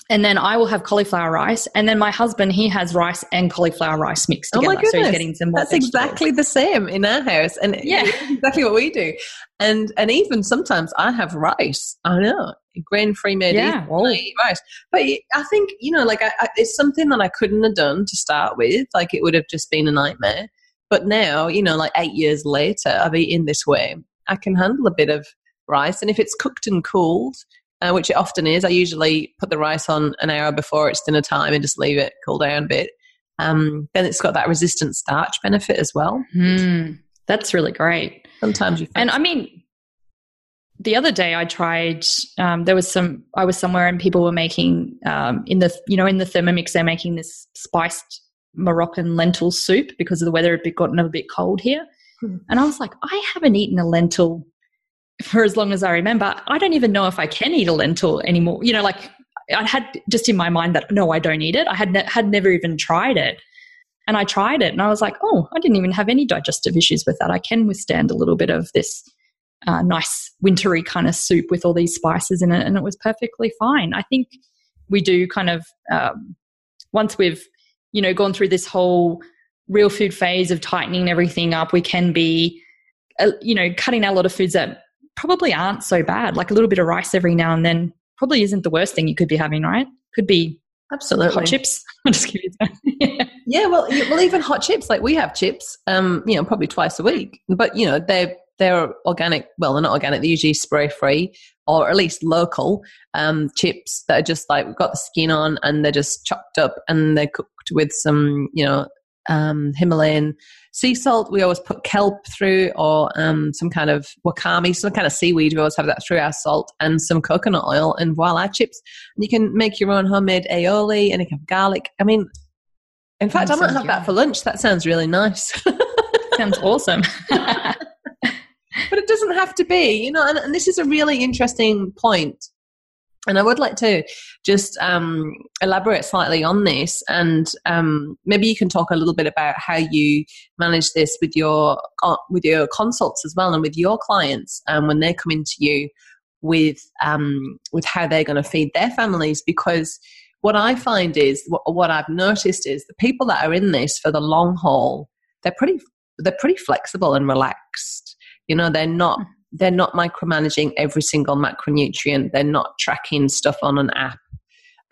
and then I will have cauliflower rice, and then my husband he has rice and cauliflower rice mixed together. Oh my goodness. So he's getting some. That's exactly the same in our house, and yeah, exactly what we do. And and even sometimes I have rice. I know grain free made yeah, rice, but I think you know, like I, I, it's something that I couldn't have done to start with. Like it would have just been a nightmare. But now, you know, like eight years later, I've eaten this way. I can handle a bit of rice, and if it's cooked and cooled, uh, which it often is. I usually put the rice on an hour before it's dinner time and just leave it cool down a bit. Um, then it's got that resistant starch benefit as well. Mm, that's really great. Sometimes you and I mean, the other day I tried. Um, there was some. I was somewhere and people were making um, in the you know in the Thermomix they're making this spiced Moroccan lentil soup because of the weather had gotten a bit cold here. Hmm. And I was like, I haven't eaten a lentil for as long as I remember, I don't even know if I can eat a lentil anymore. You know, like I had just in my mind that no, I don't eat it. I had ne- had never even tried it, and I tried it, and I was like, oh, I didn't even have any digestive issues with that. I can withstand a little bit of this uh, nice wintry kind of soup with all these spices in it, and it was perfectly fine. I think we do kind of um, once we've you know gone through this whole real food phase of tightening everything up, we can be uh, you know cutting out a lot of foods that probably aren't so bad. Like a little bit of rice every now and then probably isn't the worst thing you could be having, right? Could be Absolutely. hot chips. I'm just kidding. yeah. Yeah, well, well, even hot chips, like we have chips, um, you know, probably twice a week. But you know, they're they're organic. Well, they're not organic. They're usually spray free or at least local um, chips that are just like we've got the skin on and they're just chopped up and they're cooked with some, you know, um, Himalayan sea salt. We always put kelp through or um, some kind of wakame, some kind of seaweed. We always have that through our salt and some coconut oil and voila, chips. And you can make your own homemade aioli and you can have garlic. I mean, in fact, I might have that for lunch. That sounds really nice. Sounds awesome. but it doesn't have to be, you know. And, and this is a really interesting point. And I would like to just um, elaborate slightly on this, and um, maybe you can talk a little bit about how you manage this with your uh, with your consults as well, and with your clients um, when they come into you with um, with how they're going to feed their families. Because what I find is what, what I've noticed is the people that are in this for the long haul, they're pretty they're pretty flexible and relaxed. You know, they're not they're not micromanaging every single macronutrient. They're not tracking stuff on an app.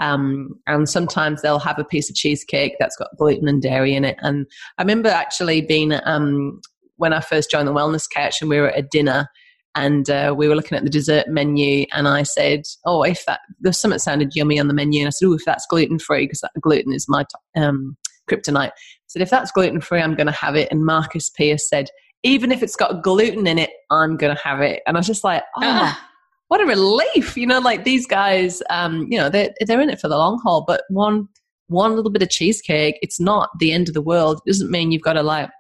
Um, and sometimes they'll have a piece of cheesecake that's got gluten and dairy in it. And I remember actually being um, when I first joined the Wellness Couch and we were at a dinner and uh, we were looking at the dessert menu and I said, "Oh, if that there's something that sounded yummy on the menu," and I said, "Oh, if that's gluten free because gluten is my um, kryptonite." I said, "If that's gluten free, I'm going to have it." And Marcus Pearce said, "Even if it's got gluten in it, I'm going to have it." And I was just like, "Oh." Ah, what a relief you know like these guys um you know they're, they're in it for the long haul but one one little bit of cheesecake it's not the end of the world it doesn't mean you've got to like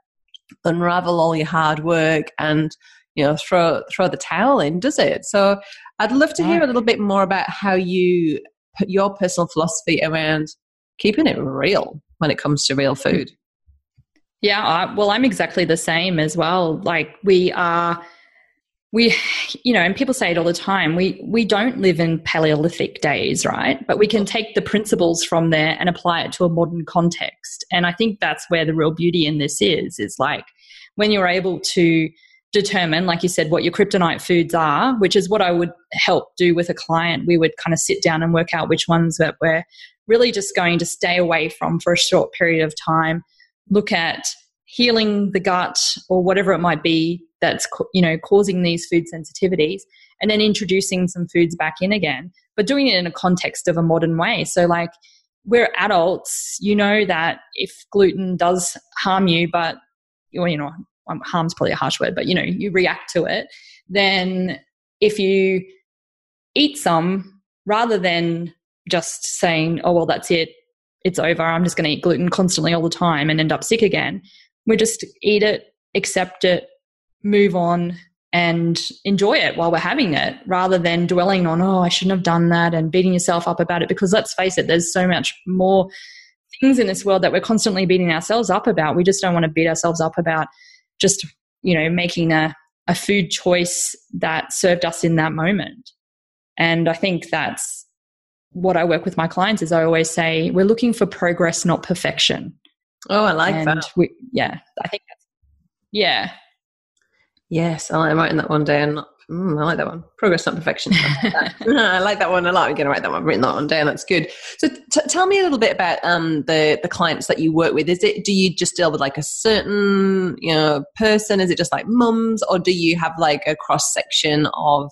unravel all your hard work and you know throw throw the towel in does it so i'd love to hear a little bit more about how you put your personal philosophy around keeping it real when it comes to real food Yeah, I, well, I'm exactly the same as well. Like we are, we, you know, and people say it all the time. We we don't live in Paleolithic days, right? But we can take the principles from there and apply it to a modern context. And I think that's where the real beauty in this is. Is like when you're able to determine, like you said, what your kryptonite foods are, which is what I would help do with a client. We would kind of sit down and work out which ones that we're really just going to stay away from for a short period of time look at healing the gut or whatever it might be that's you know causing these food sensitivities and then introducing some foods back in again but doing it in a context of a modern way. So like we're adults you know that if gluten does harm you but you know um, harm's probably a harsh word but you know you react to it then if you eat some rather than just saying oh well that's it it's over. I'm just going to eat gluten constantly all the time and end up sick again. We just eat it, accept it, move on, and enjoy it while we're having it rather than dwelling on, oh, I shouldn't have done that and beating yourself up about it. Because let's face it, there's so much more things in this world that we're constantly beating ourselves up about. We just don't want to beat ourselves up about just, you know, making a, a food choice that served us in that moment. And I think that's what I work with my clients is I always say we're looking for progress, not perfection. oh i like and that we, yeah, I think that's yeah, Yes, I like writing that one down. Mm, I like that one. Progress, not perfection. I like that one a lot. I'm going to write that one. I've written that one down. That's good. So, t- tell me a little bit about um, the the clients that you work with. Is it do you just deal with like a certain you know person? Is it just like mums, or do you have like a cross section of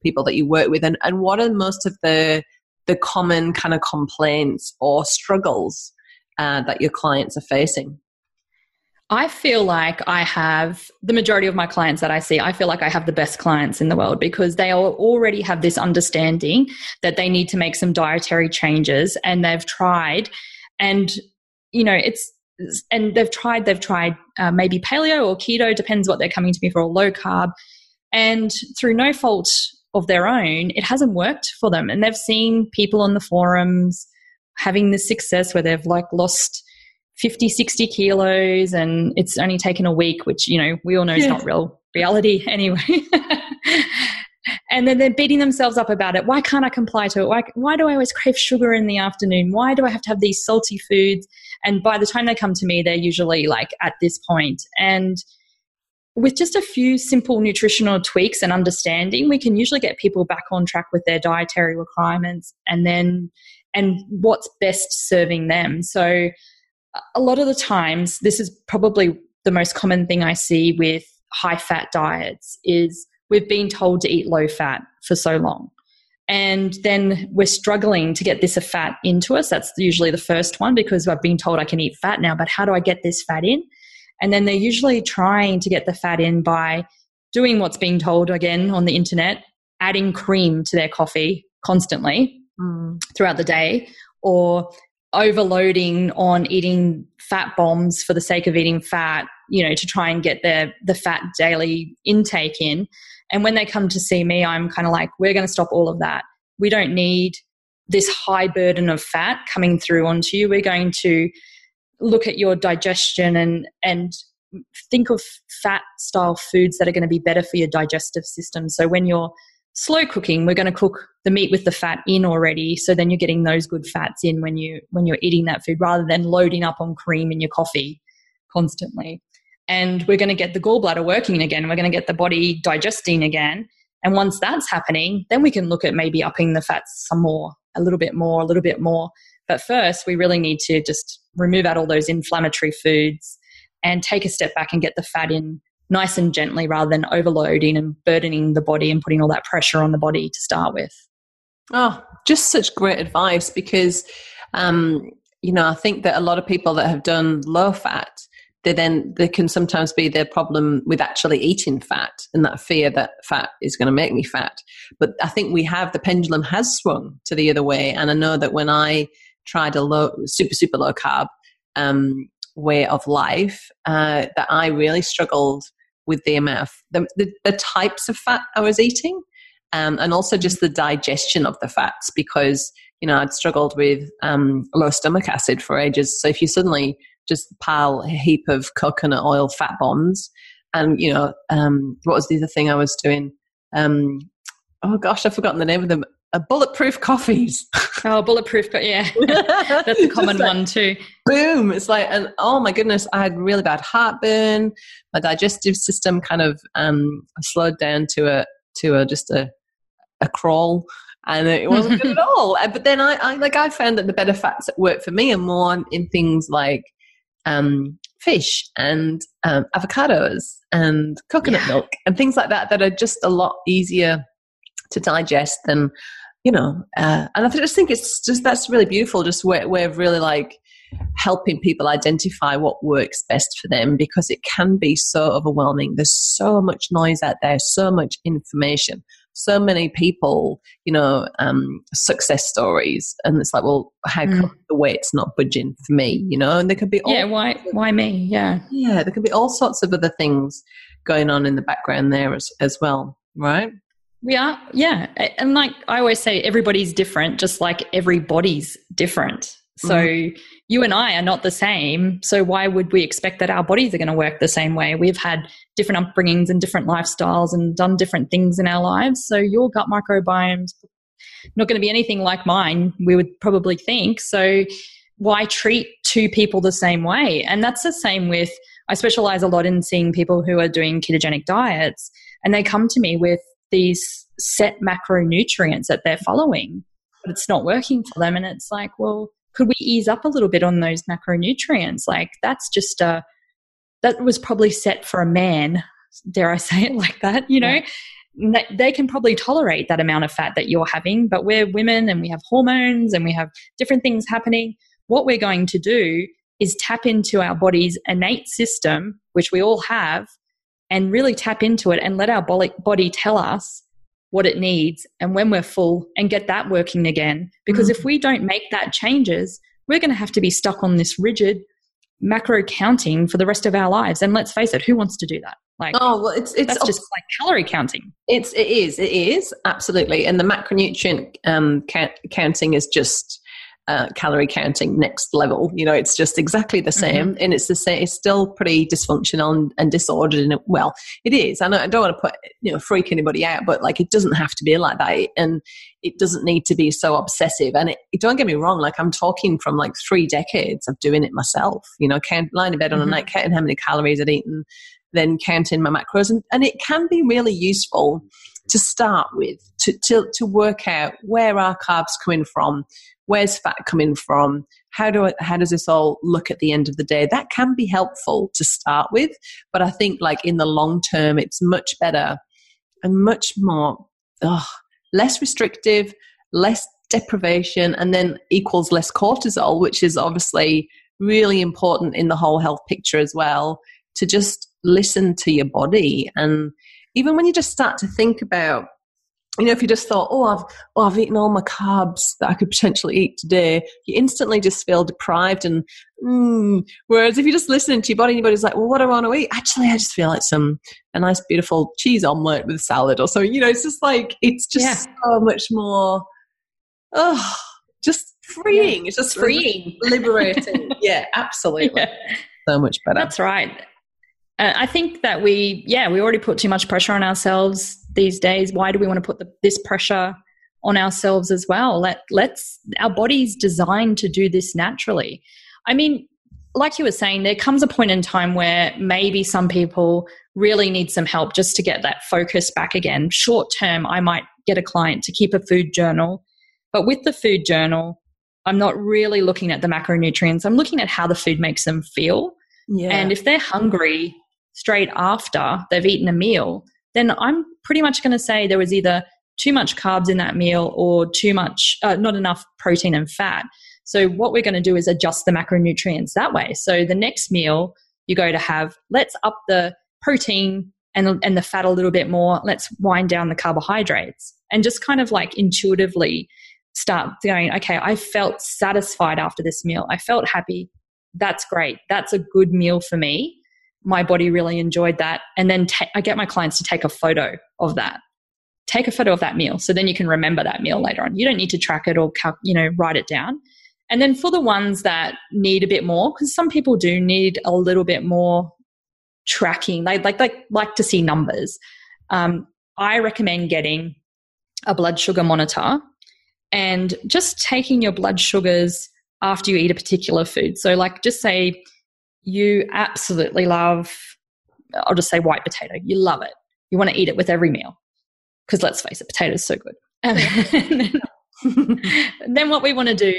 people that you work with? And and what are most of the the common kind of complaints or struggles uh, that your clients are facing? I feel like I have the majority of my clients that I see, I feel like I have the best clients in the world because they already have this understanding that they need to make some dietary changes and they've tried and you know it's and they've tried they've tried uh, maybe paleo or keto depends what they're coming to me for or low carb and through no fault of their own it hasn't worked for them. And they've seen people on the forums having this success where they've like lost 50 60 kilos and it's only taken a week which you know we all know is not real reality anyway. And then they're beating themselves up about it. Why can't i comply to it? Why, why do i always crave sugar in the afternoon? Why do i have to have these salty foods? And by the time they come to me they're usually like at this point. And with just a few simple nutritional tweaks and understanding, we can usually get people back on track with their dietary requirements and then and what's best serving them. So a lot of the times this is probably the most common thing I see with high fat diets is we've been told to eat low fat for so long. And then we're struggling to get this fat into us. That's usually the first one because I've been told I can eat fat now, but how do I get this fat in? And then they're usually trying to get the fat in by doing what's being told again on the internet, adding cream to their coffee constantly mm. throughout the day, or overloading on eating fat bombs for the sake of eating fat, you know, to try and get their the fat daily intake in. And when they come to see me, I'm kind of like, we're going to stop all of that. We don't need this high burden of fat coming through onto you. We're going to look at your digestion and and think of fat style foods that are going to be better for your digestive system. So when you're slow cooking, we're going to cook the meat with the fat in already. So then you're getting those good fats in when you when you're eating that food rather than loading up on cream in your coffee constantly. And we're going to get the gallbladder working again. We're going to get the body digesting again. And once that's happening, then we can look at maybe upping the fats some more, a little bit more, a little bit more. But first, we really need to just remove out all those inflammatory foods and take a step back and get the fat in nice and gently rather than overloading and burdening the body and putting all that pressure on the body to start with. Oh, just such great advice because, um, you know, I think that a lot of people that have done low fat, they then there can sometimes be their problem with actually eating fat and that fear that fat is going to make me fat. But I think we have the pendulum has swung to the other way, and I know that when I tried a low, super, super low carb um, way of life, uh, that I really struggled with the amount of the, the, the types of fat I was eating. Um, and also just the digestion of the fats because you know I'd struggled with um, low stomach acid for ages. So if you suddenly just pile a heap of coconut oil fat bombs, and you know um, what was the other thing I was doing? Um, oh gosh, I've forgotten the name of them uh, bulletproof coffees. oh, bulletproof, yeah, that's a common like, one too. Boom! It's like, oh my goodness, I had really bad heartburn. My digestive system kind of um, slowed down to a to a just a a crawl, and it wasn't good at all. But then I, I like I found that the better fats that work for me are more in things like um, fish and um, avocados and coconut yeah. milk and things like that that are just a lot easier to digest than you know, uh, and I just think it's just that's really beautiful. Just way, way of really like helping people identify what works best for them because it can be so overwhelming. There's so much noise out there, so much information, so many people, you know, um, success stories, and it's like, well, how mm. come the weight's not budging for me? You know, and there could be yeah, why why me? Yeah, yeah, there could be all sorts of other things going on in the background there as as well, right? We are, yeah. And like I always say, everybody's different, just like everybody's different. So mm-hmm. you and I are not the same. So why would we expect that our bodies are going to work the same way? We've had different upbringings and different lifestyles and done different things in our lives. So your gut microbiome's not going to be anything like mine, we would probably think. So why treat two people the same way? And that's the same with, I specialize a lot in seeing people who are doing ketogenic diets and they come to me with these set macronutrients that they're following, but it's not working for them. And it's like, well, could we ease up a little bit on those macronutrients? Like that's just a, that was probably set for a man, dare I say it like that, you know? Yeah. They can probably tolerate that amount of fat that you're having, but we're women and we have hormones and we have different things happening. What we're going to do is tap into our body's innate system, which we all have, and really tap into it and let our body tell us what it needs and when we're full and get that working again. Because mm if we don't make that changes, we're going to have to be stuck on this rigid macro counting for the rest of our lives. And let's face it, who wants to do that? Like, oh well, it's it's just like calorie counting. It's it is it is absolutely, and the macronutrient um, count, counting is just uh, calorie counting next level. You know, it's just exactly the same, mm-hmm. and it's the same. It's still pretty dysfunctional and, and disordered. And well, it is. I, know, I don't want to put you know freak anybody out, but like it doesn't have to be like that, and it doesn't need to be so obsessive. And it, don't get me wrong, like I'm talking from like three decades of doing it myself. You know, count, lying in bed on mm-hmm. a night, counting how many calories I'd eaten then counting my macros. And, and it can be really useful to start with to, to, to work out where are carbs coming from, where's fat coming from, how do I, how does this all look at the end of the day? That can be helpful to start with, but I think like in the long term, it's much better and much more less restrictive, less deprivation, and then equals less cortisol, which is obviously really important in the whole health picture as well. To just listen to your body and even when you just start to think about you know, if you just thought, oh, I've, oh, I've eaten all my carbs that I could potentially eat today, you instantly just feel deprived. And mm. whereas if you just listen to your body, your body's like, well, what do I want to eat? Actually, I just feel like some a nice, beautiful cheese omelette with salad or something. You know, it's just like it's just yeah. so much more. Oh, just freeing. Yeah. It's just freeing, liberating. yeah, absolutely. Yeah. So much better. That's right. Uh, I think that we, yeah, we already put too much pressure on ourselves these days. Why do we want to put the, this pressure on ourselves as well? Let let's our body's designed to do this naturally. I mean, like you were saying, there comes a point in time where maybe some people really need some help just to get that focus back again. Short term, I might get a client to keep a food journal, but with the food journal, I'm not really looking at the macronutrients. I'm looking at how the food makes them feel. Yeah. And if they're hungry straight after they've eaten a meal, then I'm pretty much going to say there was either too much carbs in that meal or too much, uh, not enough protein and fat. So, what we're going to do is adjust the macronutrients that way. So, the next meal you go to have, let's up the protein and, and the fat a little bit more. Let's wind down the carbohydrates and just kind of like intuitively start going, okay, I felt satisfied after this meal. I felt happy. That's great. That's a good meal for me my body really enjoyed that. And then ta- I get my clients to take a photo of that. Take a photo of that meal. So then you can remember that meal later on. You don't need to track it or, you know, write it down. And then for the ones that need a bit more, because some people do need a little bit more tracking, they like, like, like to see numbers. Um, I recommend getting a blood sugar monitor and just taking your blood sugars after you eat a particular food. So, like, just say you absolutely love, I'll just say white potato. You love it. You want to eat it with every meal. Because let's face it, potato is so good. And then, and then what we want to do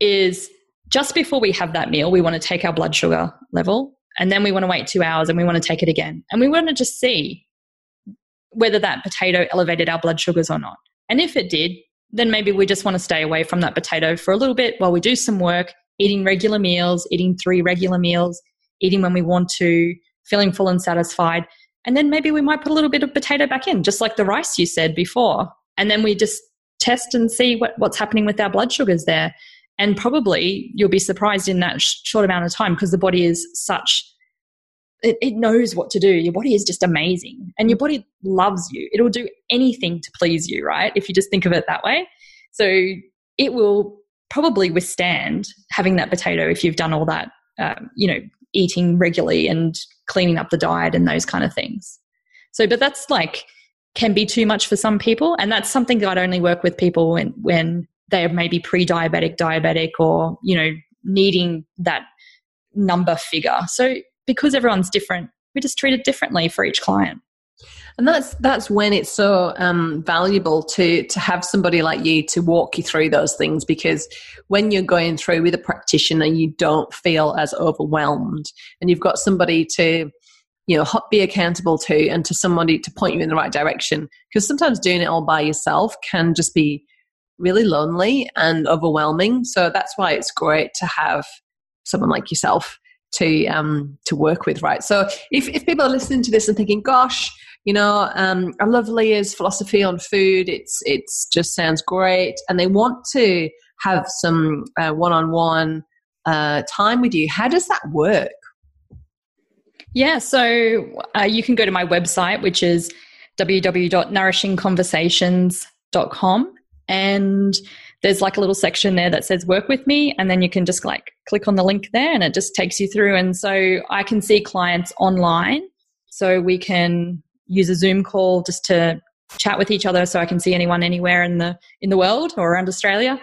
is just before we have that meal, we want to take our blood sugar level and then we want to wait two hours and we want to take it again. And we want to just see whether that potato elevated our blood sugars or not. And if it did, then maybe we just want to stay away from that potato for a little bit while we do some work eating regular meals, eating three regular meals, eating when we want to, feeling full and satisfied. And then maybe we might put a little bit of potato back in, just like the rice you said before. And then we just test and see what, what's happening with our blood sugars there. And probably you'll be surprised in that sh- short amount of time because the body is such, it, it knows what to do. Your body is just amazing and your body loves you. It'll do anything to please you, right? If you just think of it that way. So it will probably withstand having that potato if you've done all that, um, you know, eating regularly and cleaning up the diet and those kind of things. So, but that's like can be too much for some people, and that's something that I'd only work with people when when they are maybe pre-diabetic, diabetic, or you know, needing that number figure. So, because everyone's different, we just treat it differently for each client and that's that's when it's so um, valuable to to have somebody like you to walk you through those things because when you're going through with a practitioner you don't feel as overwhelmed. And you've got somebody to you know be accountable to and to somebody to point you in the right direction. Because sometimes doing it all by yourself can just be really lonely and overwhelming. So that's why it's great to have someone like yourself to um to work with right? So if, if people are listening to this and thinking gosh you know, um, I love Leah's philosophy on food. It's it's just sounds great, and they want to have some one on one time with you. How does that work? Yeah, so uh, you can go to my website, which is www.nourishingconversations.com, and there's like a little section there that says work with me and then you can just like click on the link there and it just takes you through and so i can see clients online so we can use a Zoom call just to chat with each other so I can see anyone anywhere in the in the world or around Australia.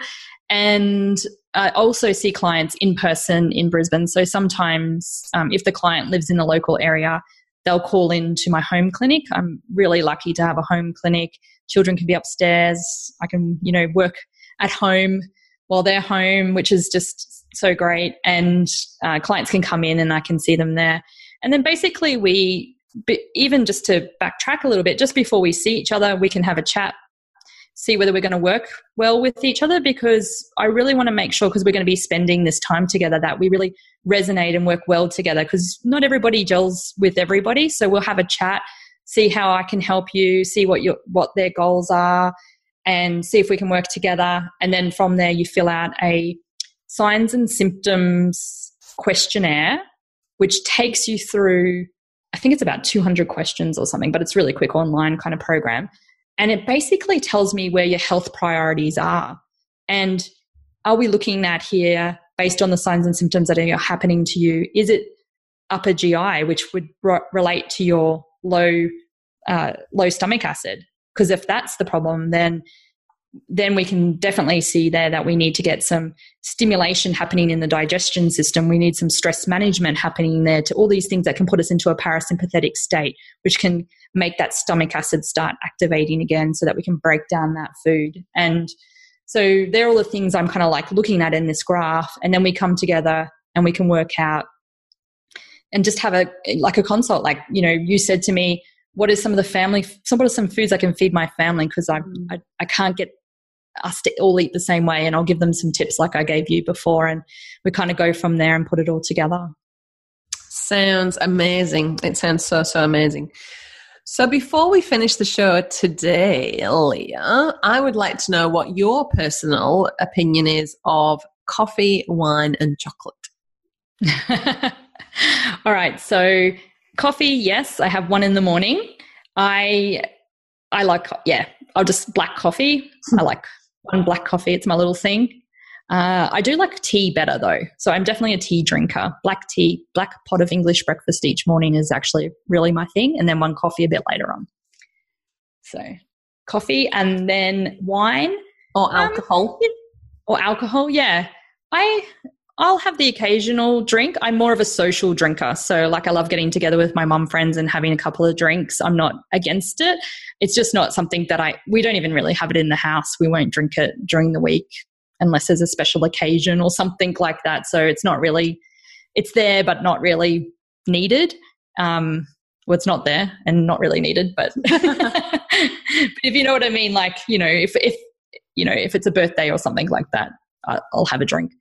And I also see clients in person in Brisbane. So sometimes, um, if the client lives in the local area, they'll call in to my home clinic. I'm really lucky to have a home clinic. Children can be upstairs. I can, you know, work at home while they're home, which is just so great. And uh, clients can come in and I can see them there. And then basically, we, even just to backtrack a little bit, just before we see each other, we can have a chat, see whether we're going to work well with each other because I really want to make sure, because we're going to be spending this time together, that we really resonate and work well together because not everybody gels with everybody. So we'll have a chat, see how I can help you, see what your what their goals are, and see if we can work together. And then from there, you fill out a signs and symptoms questionnaire, which takes you through, I think it's about 200 questions or something, but it's really quick online kind of program. And it basically tells me where your health priorities are. And are we looking at here based on the signs and symptoms that are happening to you? Is it upper GI, which would relate to your low uh, low stomach acid? Because if that's the problem, then then we can definitely see there that we need to get some stimulation happening in the digestion system. We need some stress management happening there to all these things that can put us into a parasympathetic state, which can make that stomach acid start activating again so that we can break down that food. And so they're all the things I'm kind of like looking at in this graph. And then we come together and we can work out and just have a like a consult. Like, you know, you said to me, what is some of the family some what are some foods I can feed my family because I, mm. I I can't get us to all eat the same way and I'll give them some tips like I gave you before and we kind of go from there and put it all together. Sounds amazing. It sounds so so amazing. So before we finish the show today, Leah, I would like to know what your personal opinion is of coffee, wine and chocolate. all right. So coffee, yes, I have one in the morning. I I like yeah, I'll just black coffee. I like one black coffee. It's my little thing. Uh, I do like tea better though. So I'm definitely a tea drinker. Black tea, black pot of English breakfast each morning is actually really my thing. And then one coffee a bit later on. So coffee and then wine. Or um, alcohol. Um, or alcohol, yeah. I I'll have the occasional drink. I'm more of a social drinker. So, like, I love getting together with my mum friends and having a couple of drinks. I'm not against it. It's just not something that I, we don't even really have it in the house. We won't drink it during the week unless there's a special occasion or something like that. So, it's not really, it's there, but not really needed. Um, well, it's not there and not really needed, but, but if you know what I mean, like, you know, if, if, you know, if it's a birthday or something like that, I'll have a drink.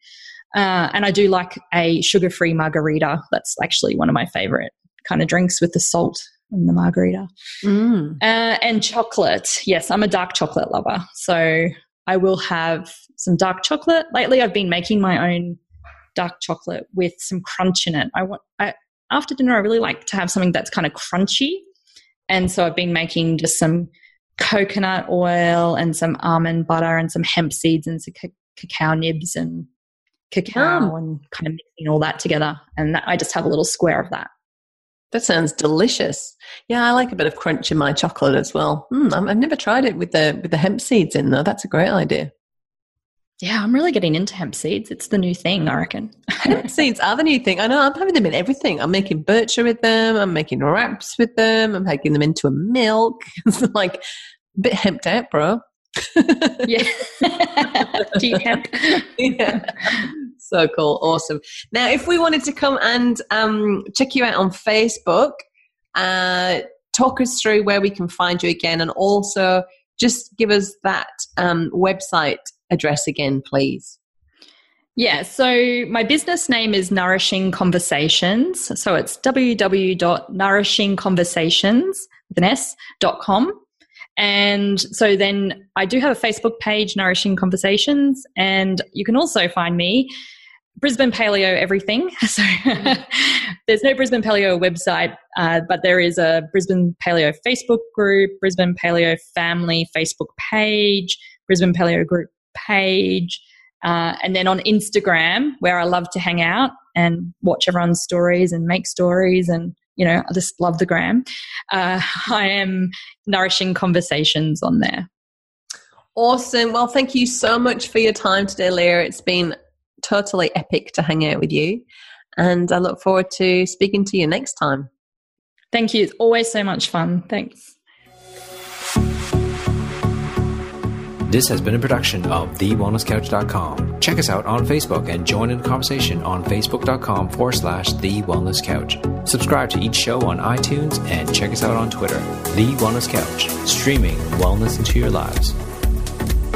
Uh, and I do like a sugar free margarita. That's actually one of my favorite kind of drinks with the salt and the margarita. Mm. Uh, and chocolate. Yes, I'm a dark chocolate lover. So I will have some dark chocolate. Lately, I've been making my own dark chocolate with some crunch in it. I want, I, after dinner, I really like to have something that's kind of crunchy. And so I've been making just some coconut oil and some almond butter and some hemp seeds and some cacao nibs and cacao and kind of mixing all that together. And that, I just have a little square of that. That sounds delicious. Yeah, I like a bit of crunch in my chocolate as well. Mm, I've never tried it with the with the hemp seeds in though. That's a great idea. Yeah, I'm really getting into hemp seeds. It's the new thing, I reckon. hemp seeds are the new thing. I know. I'm having them in everything. I'm making bircher with them. I'm making wraps with them. I'm making them into a milk. It's like a bit hemped out, bro. yeah. Deep hemp. yeah. So cool. Awesome. Now, if we wanted to come and um, check you out on Facebook, uh, talk us through where we can find you again and also just give us that um, website address again, please. Yeah, so my business name is Nourishing Conversations. So it's www.nourishingconversations with an S.com. And so then I do have a Facebook page, Nourishing Conversations, and you can also find me Brisbane Paleo Everything. So there's no Brisbane Paleo website, uh, but there is a Brisbane Paleo Facebook group, Brisbane Paleo Family Facebook page, Brisbane Paleo Group page, uh, and then on Instagram, where I love to hang out and watch everyone's stories and make stories and you know, I just love the gram. Uh, I am nourishing conversations on there. Awesome. Well, thank you so much for your time today, Leah. It's been totally epic to hang out with you. And I look forward to speaking to you next time. Thank you. It's always so much fun. Thanks. This has been a production of TheWellnessCouch.com. Check us out on Facebook and join in the conversation on Facebook.com forward slash The Wellness Couch. Subscribe to each show on iTunes and check us out on Twitter. The Wellness Couch, streaming wellness into your lives.